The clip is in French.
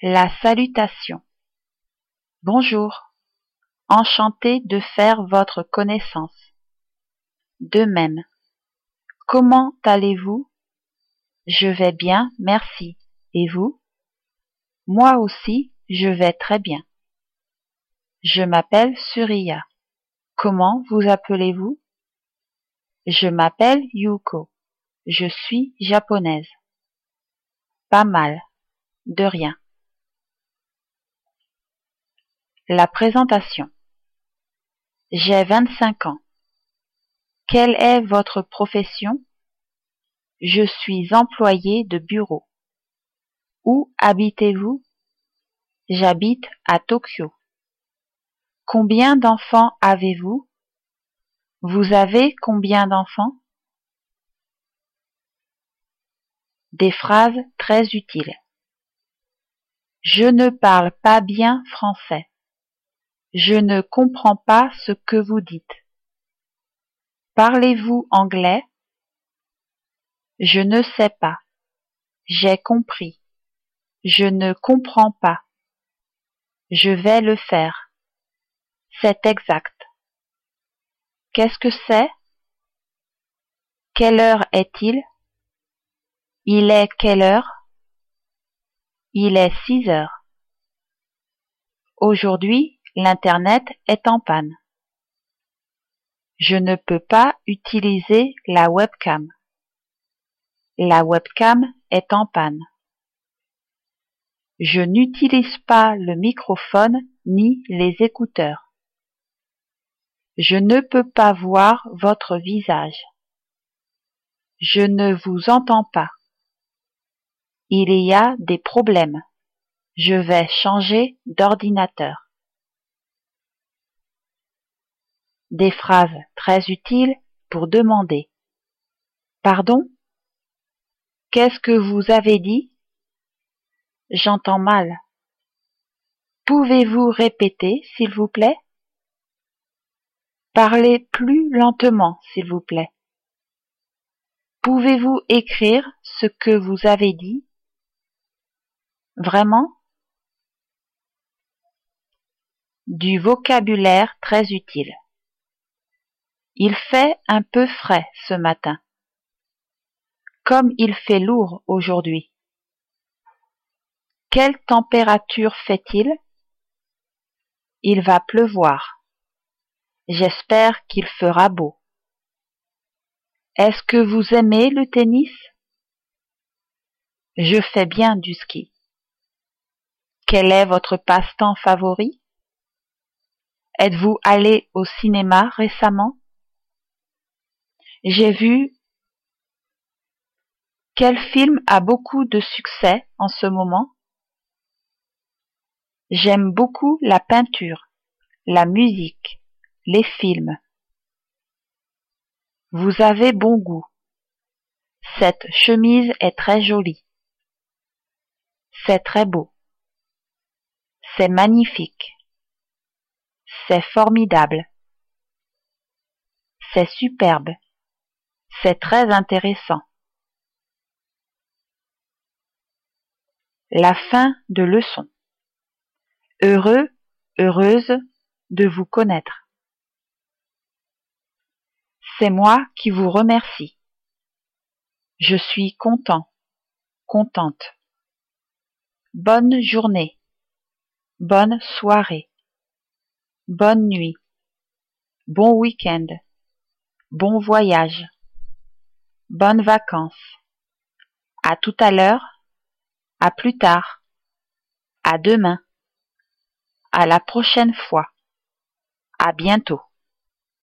La salutation. Bonjour. Enchanté de faire votre connaissance. De même. Comment allez-vous? Je vais bien, merci. Et vous? Moi aussi, je vais très bien. Je m'appelle Surya. Comment vous appelez-vous? Je m'appelle Yuko. Je suis japonaise. Pas mal. De rien. La présentation. J'ai vingt-cinq ans. Quelle est votre profession? Je suis employé de bureau. Où habitez-vous? J'habite à Tokyo. Combien d'enfants avez-vous? Vous avez combien d'enfants? Des phrases très utiles. Je ne parle pas bien français. Je ne comprends pas ce que vous dites. Parlez-vous anglais? Je ne sais pas. J'ai compris. Je ne comprends pas. Je vais le faire. C'est exact. Qu'est-ce que c'est? Quelle heure est-il? Il est quelle heure? Il est six heures. Aujourd'hui, L'internet est en panne. Je ne peux pas utiliser la webcam. La webcam est en panne. Je n'utilise pas le microphone ni les écouteurs. Je ne peux pas voir votre visage. Je ne vous entends pas. Il y a des problèmes. Je vais changer d'ordinateur. Des phrases très utiles pour demander Pardon? Qu'est-ce que vous avez dit? J'entends mal. Pouvez-vous répéter, s'il vous plaît? Parlez plus lentement, s'il vous plaît. Pouvez-vous écrire ce que vous avez dit? Vraiment? Du vocabulaire très utile. Il fait un peu frais ce matin. Comme il fait lourd aujourd'hui. Quelle température fait-il? Il va pleuvoir. J'espère qu'il fera beau. Est-ce que vous aimez le tennis? Je fais bien du ski. Quel est votre passe-temps favori? Êtes-vous allé au cinéma récemment? J'ai vu Quel film a beaucoup de succès en ce moment J'aime beaucoup la peinture, la musique, les films. Vous avez bon goût. Cette chemise est très jolie. C'est très beau. C'est magnifique. C'est formidable. C'est superbe. C'est très intéressant. La fin de leçon. Heureux, heureuse de vous connaître. C'est moi qui vous remercie. Je suis content, contente. Bonne journée. Bonne soirée. Bonne nuit. Bon week-end. Bon voyage. Bonnes vacances. À tout à l'heure. À plus tard. À demain. À la prochaine fois. À bientôt.